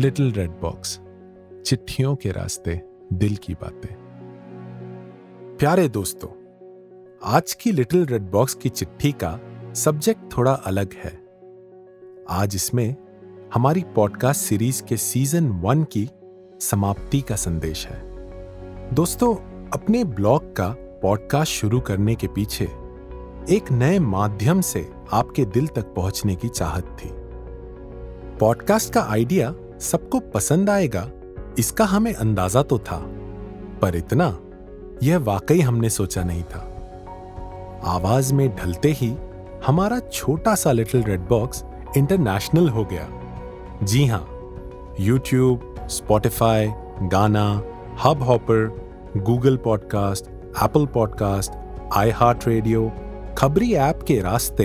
Little red box, चिट्ठियों के रास्ते दिल की बातें। प्यारे दोस्तों, आज की लिटिल रेड बॉक्स की चिट्ठी का सब्जेक्ट थोड़ा अलग है। आज इसमें हमारी पॉडकास्ट सीरीज़ के सीज़न वन की समाप्ति का संदेश है। दोस्तों, अपने ब्लॉग का पॉडकास्ट शुरू करने के पीछे एक नए माध्यम से आपके दिल तक पहुँचने की चाहत थी। पॉडकास्ट का आइडिया सबको पसंद आएगा, इसका हमें अंदाज़ा तो था, पर इतना, यह वाकई हमने सोचा नहीं था। आवाज़ में ढलते ही, हमारा छोटा सा लिटिल रेड बॉक्स इंटरनेशनल हो गया। जी हाँ, YouTube, Spotify, Gaana Hubhopper Google podcast, Apple podcast iHeartRadio, Khabri app के रास्ते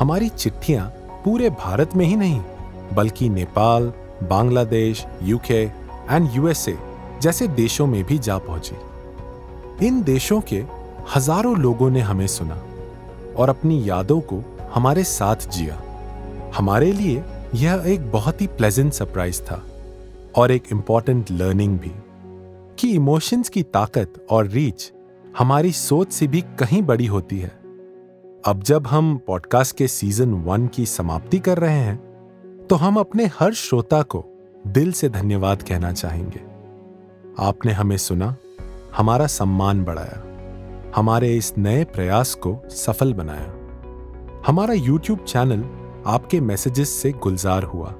हमारी चिट्ठियाँ पूरे भारत में ही नहीं, बल्कि Nepal Bangladesh UK and USA जैसे देशों में भी जा पहुँची। इन देशों के हज़ारों लोगों ने हमें सुना और अपनी यादों को हमारे साथ जिया। हमारे लिए यह एक बहुत ही प्लेजेंट सरप्राइज़ था और एक इंपॉर्टेंट लर्निंग भी कि इमोशंस की ताकत और रीच हमारी सोच से भी कहीं बड़ी होती है। अब जब हम पॉडकास्ट के सीज़न वन की समाप्ति कर रहे हैं तो हम अपने हर श्रोता को दिल से धन्यवाद कहना चाहेंगे। आपने हमें सुना, हमारा सम्मान बढ़ाया, हमारे इस नए प्रयास को सफल बनाया। हमारा YouTube चैनल आपके मैसेजेस से गुलजार हुआ।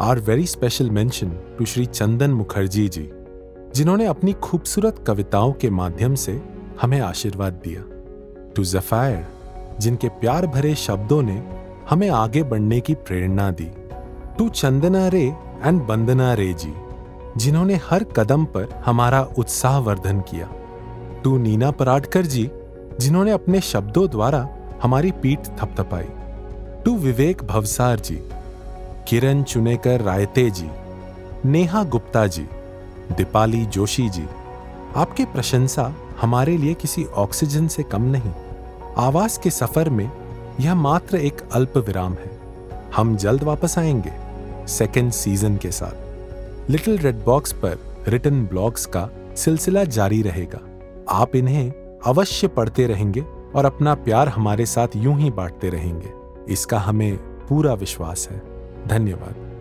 Our very special mention to Shri Chandan Mukherjee ji, जिन्होंने अपनी खूबसूरत कविताओं के माध्यम से हमें आशीर्वाद दिया। टू जफायर जिनके प्यार भरे शब्दों ने हमें आगे बढ़ने की प्रेरणा दी। टू चंदना रे एंड बंदना रे जी, जिन्होंने हर कदम पर हमारा उत्साह वर्धन किया। टू नीना पराडकर जी, जिन्होंने अपने शब्दों द्वारा हमारी पीठ थपथपाई। टू विवेक भवसार जी, किरण चुनेकर रायते जी, नेहा गुप्ता जी, दीपाली जोशी जी, आपकी प्रशंसा हमारे लिए किसी ऑक्सीजन से कम नहीं। आवास के सफ़र में यह मात्र एक अल्प विराम है। हम जल्द वापस आएँगे। सेकेंड सीज़न के साथ। लिटिल रेड बॉक्स पर रिटर्न ब्लॉग्स का सिलसिला जारी रहेगा। आप इन्हें अवश्य पढ़ते रहेंगे और अपना प्यार हमारे साथ यूँ ही बांटते रहेंगे। इसका हमें पूरा विश्वास है। धन्यवाद।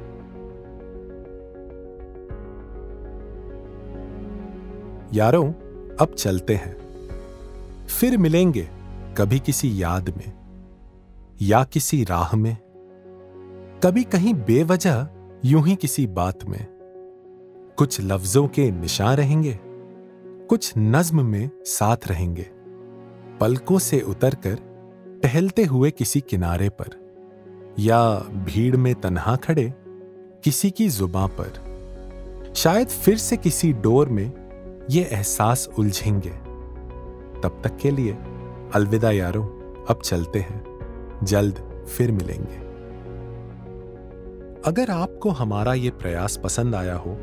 यारों, अब चलते हैं। फिर मिलेंगे कभी किसी याद में या किसी राह में। कभी कहीं बेवजह यूँ ही किसी बात में। कुछ लफ्जों के निशान रहेंगे, कुछ नज्म में साथ रहेंगे। पलकों से उतरकर टहलते हुए किसी किनारे पर या भीड़ में तन्हा खड़े किसी की जुबा पर। शायद फिर से किसी डोर में ये एहसास उलझेंगे। तब तक के लिए अलविदा यारों, अब चलते हैं। जल्द फिर मिलेंगे। अगर आपको हमारा ये प्रयास पसंद आया हो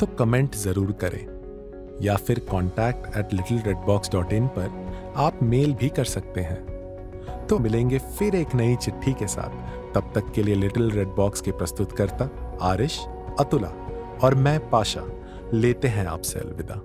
तो कमेंट ज़रूर करें, या फिर contact at little red box dot in पर आप मेल भी कर सकते हैं। तो मिलेंगे फिर एक नई चिट्ठी के साथ। तब तक के लिए लिटिल रेड बॉक्स के प्रस्तुतकर्ता आरिश अतुला और मैं पाशा। लेते हैं आपसे अलविदा।